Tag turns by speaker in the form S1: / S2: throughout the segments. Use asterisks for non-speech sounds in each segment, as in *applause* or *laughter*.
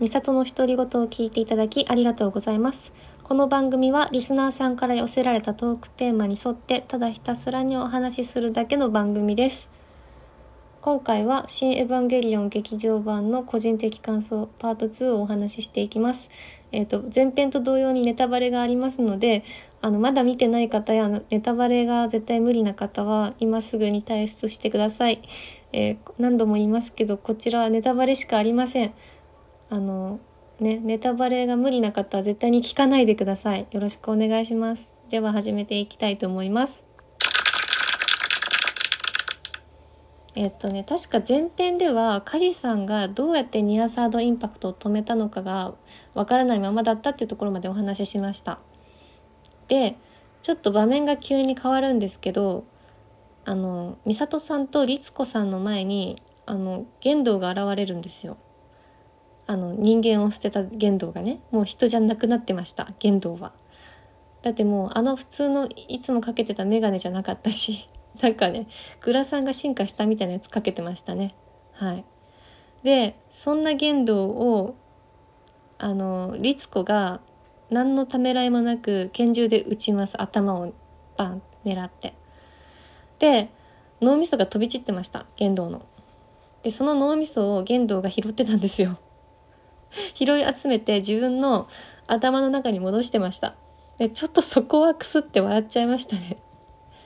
S1: 美里の独り言を聞いていただきありがとうございます。この番組はリスナーさんから寄せられたトークテーマに沿ってただひたすらにお話しするだけの番組です。今回は「新エヴァンゲリオン劇場版」の個人的感想パート2をお話ししていきます。えっ、と前編と同様にネタバレがありますのであのまだ見てない方やネタバレが絶対無理な方は今すぐに退出してください。えー何度も言いますけどこちらはネタバレしかありません。あのねネタバレが無理な方は絶対に聞かないでください。よろしくお願いします。では始めていきたいと思います。えっとね確か前編では梶さんがどうやってニアサードインパクトを止めたのかがわからないままだったっていうところまでお話ししました。でちょっと場面が急に変わるんですけどあの美里さんと律子さんの前にあの玄道が現れるんですよ。あの人間を捨てた玄道がねもう人じゃなくなってました玄道は。だってもうあの普通のいつもかけてた眼鏡じゃなかったし *laughs* なんかねグラさんが進化したみたいなやつかけてましたね。はい、でそんな玄道をあの律子が何のためらいもなく拳銃で撃ちます頭をバン狙ってで脳みそが飛び散ってました玄道のでその脳みそを玄道が拾ってたんですよ拾い集めて自分の頭の中に戻してました。でちょっとそこはクスって笑っちゃいましたね。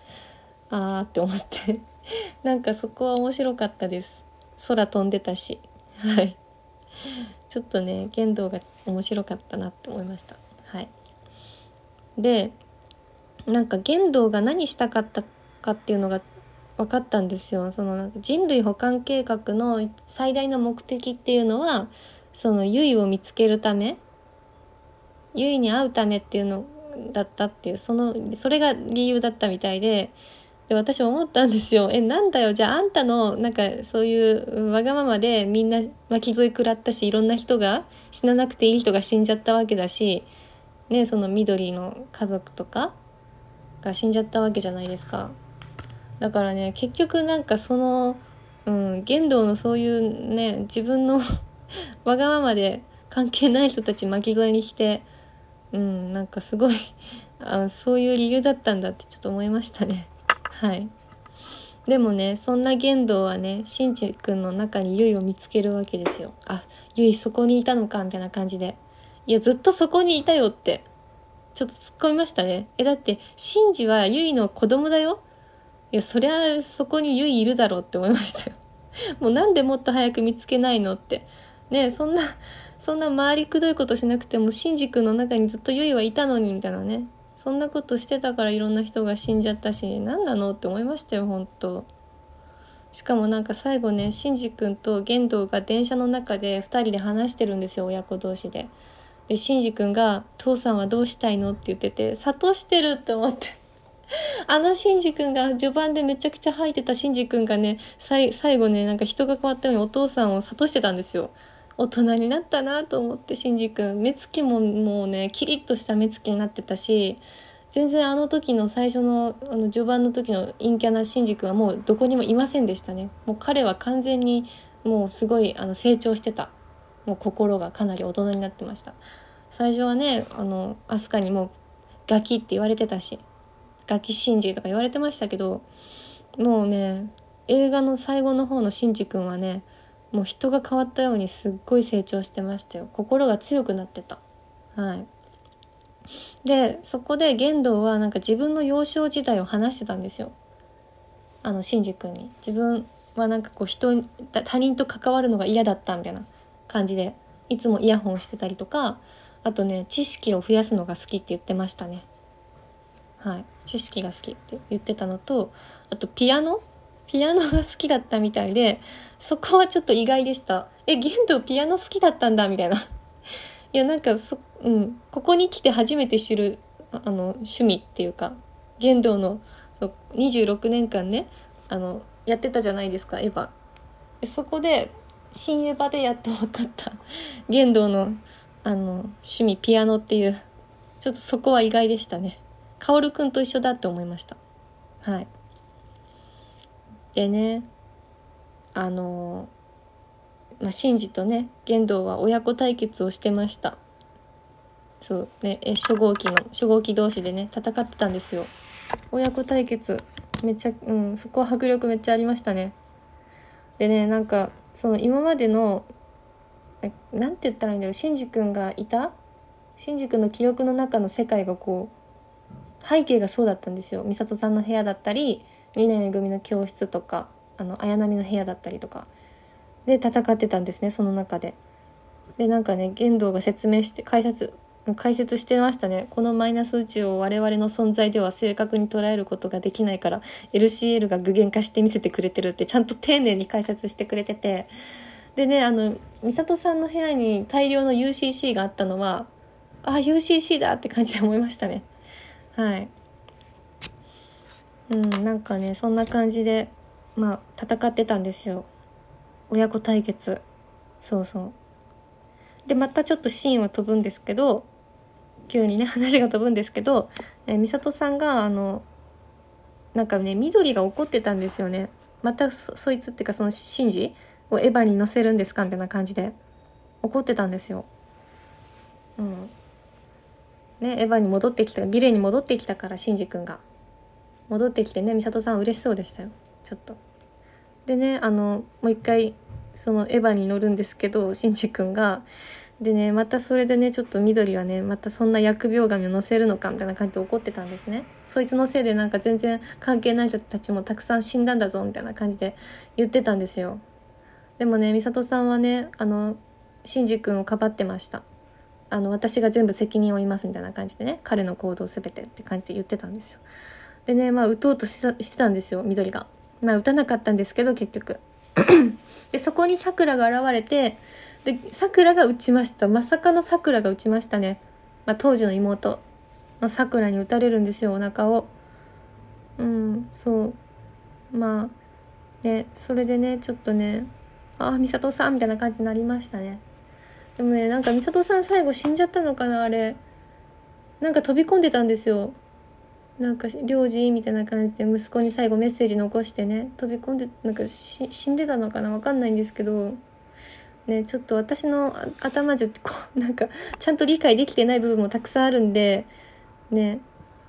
S1: *laughs* あーって思って。*laughs* なんかそこは面白かったです。空飛んでたし。はい。ちょっとね剣道が面白かったなって思いました。はい。でなんか剣道が何したかったかっていうのが分かったんですよ。そのなんか人類保管計画の最大の目的っていうのはそのユイを見つけるためユイに会うためっていうのだったっていうそのそれが理由だったみたいでで私思ったんですよ。えなんだよじゃああんたのなんかそういうわがままでみんな巻き添え食らったしいろんな人が死ななくていい人が死んじゃったわけだしねその緑の家族とかが死んじゃったわけじゃないですか。だからね結局なんかそのうん玄道のそういうね自分のわがままで関係ない人たち巻き添えにしてうんなんかすごいあそういう理由だったんだってちょっと思いましたね。はい。でもねそんな玄道はねしんちくんの中にゆいを見つけるわけですよ。あゆいそこにいたのかみたいな感じで。いやずっとそこにいたよってちょっと突っ込みましたね。えだってシンジはゆいの子供だよ？いやそりゃそこにゆいいるだろうって思いましたよ。もうなんでもっと早く見つけないのって。ねそんなそんな回りくどいことしなくてもシンジ君の中にずっとユイはいたのにみたいなね。そんなことしてたからいろんな人が死んじゃったし何なのって思いましたよ本当しかもなんか最後ねシンジ君と玄道が電車の中で2人で話してるんですよ親子同士で。でシンジ君が「父さんはどうしたいの?」って言ってて諭してるって思って。あのシンジ君が序盤でめちゃくちゃ吐いてたシンジ君がね最後ねなんか人が変わったようにお父さんを諭してたんですよ。大人になったなと思ってシンジ君目つきももうねキリッとした目つきになってたし全然あの時の最初のあの序盤の時の陰キャなシンジ君はもうどこにもいませんでしたね。もう彼は完全にもうすごいあの成長してた。もう心がかなり大人になってました。最初はねあのアスカにもうガキって言われてたしガキシンジとか言われてましたけどもうね映画の最後の方のシンジ君はねもう人が変わったようにすっごい成長してましたよ。心が強くなってた。はい。でそこで玄道はなんか自分の幼少時代を話してたんですよ。あのシンジ君に。自分はなんかこう人他人と関わるのが嫌だったみたいな感じでいつもイヤホンしてたりとかあとね知識を増やすのが好きって言ってましたね。はい。知識が好きって言ってたのとあとピアノピアノが好きだったみたいでそこはちょっと意外でした。え玄道ピアノ好きだったんだみたいな。*laughs* いやなんかそ、うん、ここに来て初めて知るあの趣味っていうか玄道のそう26年間ねあのやってたじゃないですかエヴァ。そこで新エヴァでやっと分かった。玄道のあの趣味ピアノっていう。ちょっとそこは意外でしたね。薫くんと一緒だって思いました。はい。でねあのまあ、シンジとね玄道は親子対決をしてました。そうねえ初号機の初号機同士でね戦ってたんですよ。親子対決めっちゃうんそこは迫力めっちゃありましたね。でねなんかその今までのなんて言ったらいいんだろうシンジ君がいた？シンジ君の記憶の中の世界がこう背景がそうだったんですよ。美里さんの部屋だったり2年組の教室とかあの綾波の部屋だったりとかで戦ってたんですねその中で。でなんかね玄道が説明して解説解説してましたね。このマイナス宇宙を我々の存在では正確に捉えることができないから LCL が具現化して見せてくれてるってちゃんと丁寧に解説してくれてて。でねあの美里さんの部屋に大量の UCC があったのはあ UCC だって感じで思いましたね。はい。うんなんかねそんな感じでまあ戦ってたんですよ。親子対決。そうそう。でまたちょっとシーンは飛ぶんですけど急にね話が飛ぶんですけど、えー、美里さんがあのなんかね緑が怒ってたんですよね。またそいつっていうかそのシンジをエヴァに乗せるんですかみたいな感じで怒ってたんですよ。うん。ねエヴァに戻ってきたビレに戻ってきたからシンジ君が。戻ってきてね美里さん嬉しそうでしたよ。ちょっと。でねあのもう一回そのエヴァに乗るんですけどシンジ君が。でねまたそれでねちょっと緑はねまたそんな疫病神を乗せるのかみたいな感じで怒ってたんですね。そいつのせいでなんか全然関係ない人たちもたくさん死んだんだぞみたいな感じで言ってたんですよ。でもね美里さんはねあのシンジ君をかばってました。あの私が全部責任を負いますみたいな感じでね彼の行動全てって感じで言ってたんですよ。でねまあ打とうとしてたんですよ緑が。まあ打たなかったんですけど結局。*clears throat* でそこにさくらが現れてでさくらが打ちました。まさかのさくらが打ちましたね、まあ、当時の妹のさくらに打たれるんですよお腹を。うんそう。まあねそれでねちょっとねああ美里さんみたいな感じになりましたね。でもねなんか美里さん最後死んじゃったのかなあれ。なんか飛び込んでたんですよ。なんか領事みたいな感じで息子に最後メッセージ残してね飛び込んでなんか死んでたのかな分かんないんですけどねちょっと私の頭じゃこうなんかちゃんと理解できてない部分もたくさんあるんでね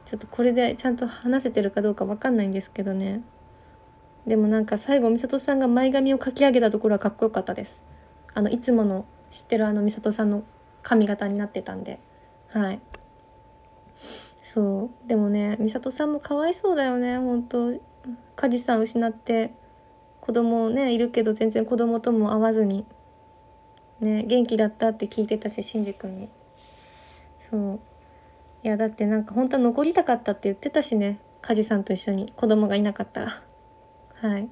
S1: ちょっとこれでちゃんと話せてるかどうか分かんないんですけどね。でもなんか最後美里さんが前髪をかき上げたところはかっこよかったです。あのいつもの知ってるあの美里さんの髪型になってたんで。はい。そう。でもね美里さんもかわいそうだよね本当。梶さん失って子供ねいるけど全然子供とも会わずに。ね元気だったって聞いてたししんじ君に。そう。いやだってなんか本当は残りたかったって言ってたしね梶さんと一緒に。子供がいなかったら。はい。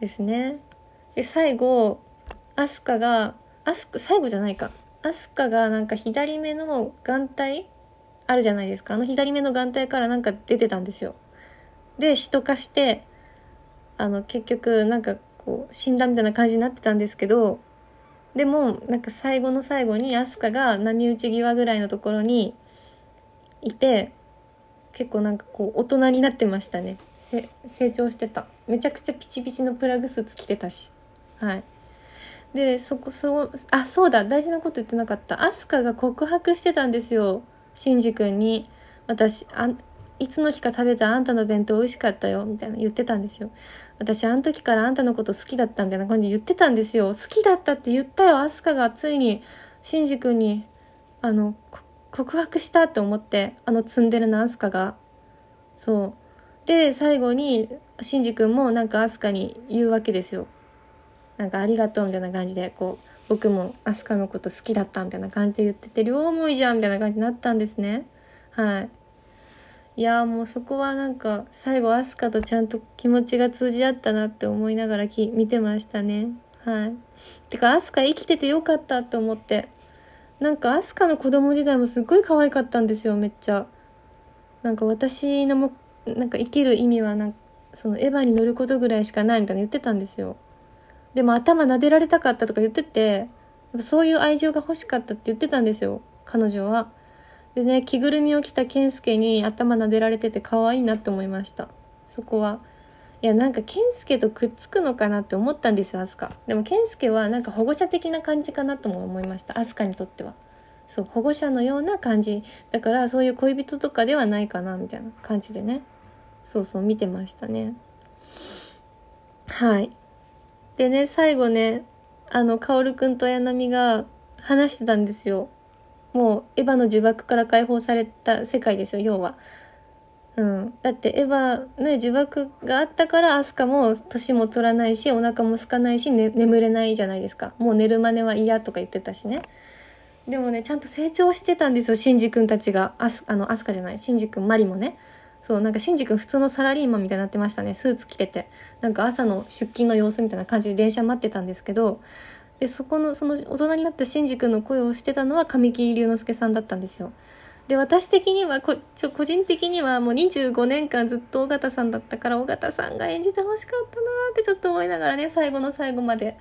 S1: ですね。で最後アスカがアスカ最後じゃないか。アスカがなんか左目の眼帯あるじゃないですか。あの左目の眼帯からなんか出てたんですよ。で死と化してあの結局なんかこう死んだみたいな感じになってたんですけどでもなんか最後の最後に飛鳥が波打ち際ぐらいのところにいて結構なんかこう大人になってましたね。成長してた。めちゃくちゃピチピチのプラグスーツ着てたし。はい。でそこそうあそうだ。大事なこと言ってなかった。飛鳥が告白してたんですよ。シンジ君に私あいつの日か食べたあんたの弁当美味しかったよみたいな言ってたんですよ。私あの時からあんたのこと好きだったみたいな感じで言ってたんですよ。好きだったって言ったよアスカがついに。シンジ君にあの告白したって思ってあのツンデレなアスカが。そう。で最後にシンジ君もなんかアスカに言うわけですよ。なんかありがとうみたいな感じでこう僕もアスカのこと好きだったみたいな感じで言ってて両思いじゃんみたいな感じになったんですね。はい。いやもうそこはなんか最後アスカとちゃんと気持ちが通じ合ったなって思いながらき見てましたね。はい。てかアスカ生きててよかったと思って。なんかアスカの子供時代もすっごい可愛かったんですよめっちゃ。なんか私のもなんか生きる意味はなんかそのエヴァに乗ることぐらいしかないみたいな言ってたんですよ。でも頭撫でられたかったとか言っててそういう愛情が欲しかったって言ってたんですよ彼女は。でね着ぐるみを着た健介に頭撫でられてて可愛いなって思いました。そこは。いやなんか健介とくっつくのかなって思ったんですよアスカ。でも健介はなんか保護者的な感じかなとも思いましたアスカにとっては。そう保護者のような感じ。だからそういう恋人とかではないかなみたいな感じでね。そうそう見てましたね。はい。でね最後ねあの薫くんと綾波が話してたんですよ。もうエヴァの呪縛から解放された世界ですよ要は。うん、だってエヴァの呪縛があったからアスカも年も取らないしお腹も空かないし、ね、眠れないじゃないですか。もう寝る真似は嫌とか言ってたしね。でもねちゃんと成長してたんですよシンジ君たちが。アスあのアスカじゃないシンジ君マリもね。そうなんかシンジ君普通のサラリーマンみたいになってましたね。スーツ着てて。なんか朝の出勤の様子みたいな感じで電車待ってたんですけどでそこのその大人になったシンジ君の声をしてたのは神木隆之介さんだったんですよ。で私的にはこちょ個人的にはもう25年間ずっと尾形さんだったから尾形さんが演じてほしかったなってちょっと思いながらね最後の最後まで。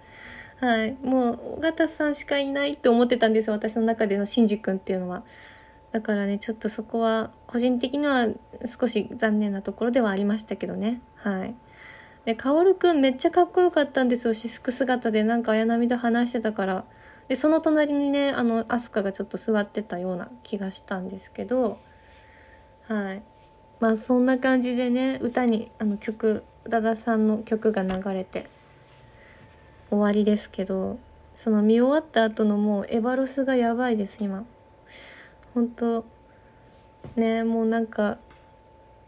S1: はい。もう尾形さんしかいないって思ってたんですよ私の中でのシンジ君っていうのは。だからねちょっとそこは個人的には少し残念なところではありましたけどね。はい。で薫くんめっちゃかっこよかったんですよ。私服姿で。なんか綾波と話してたから。でその隣にねあの飛鳥がちょっと座ってたような気がしたんですけど。はい。まあそんな感じでね歌にあの曲宇多田さんの曲が流れて終わりですけど。その見終わった後のもうエバロスがやばいです今。本当ねもうなんか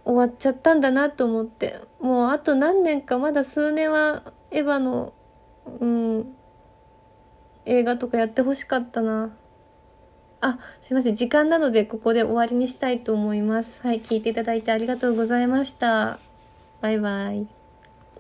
S1: 終わっちゃったんだなと思って。もうあと何年かまだ数年はエヴァのうん映画とかやってほしかったな。あすいません。時間なのでここで終わりにしたいと思います。はい聞いていただいてありがとうございました。バイバイ。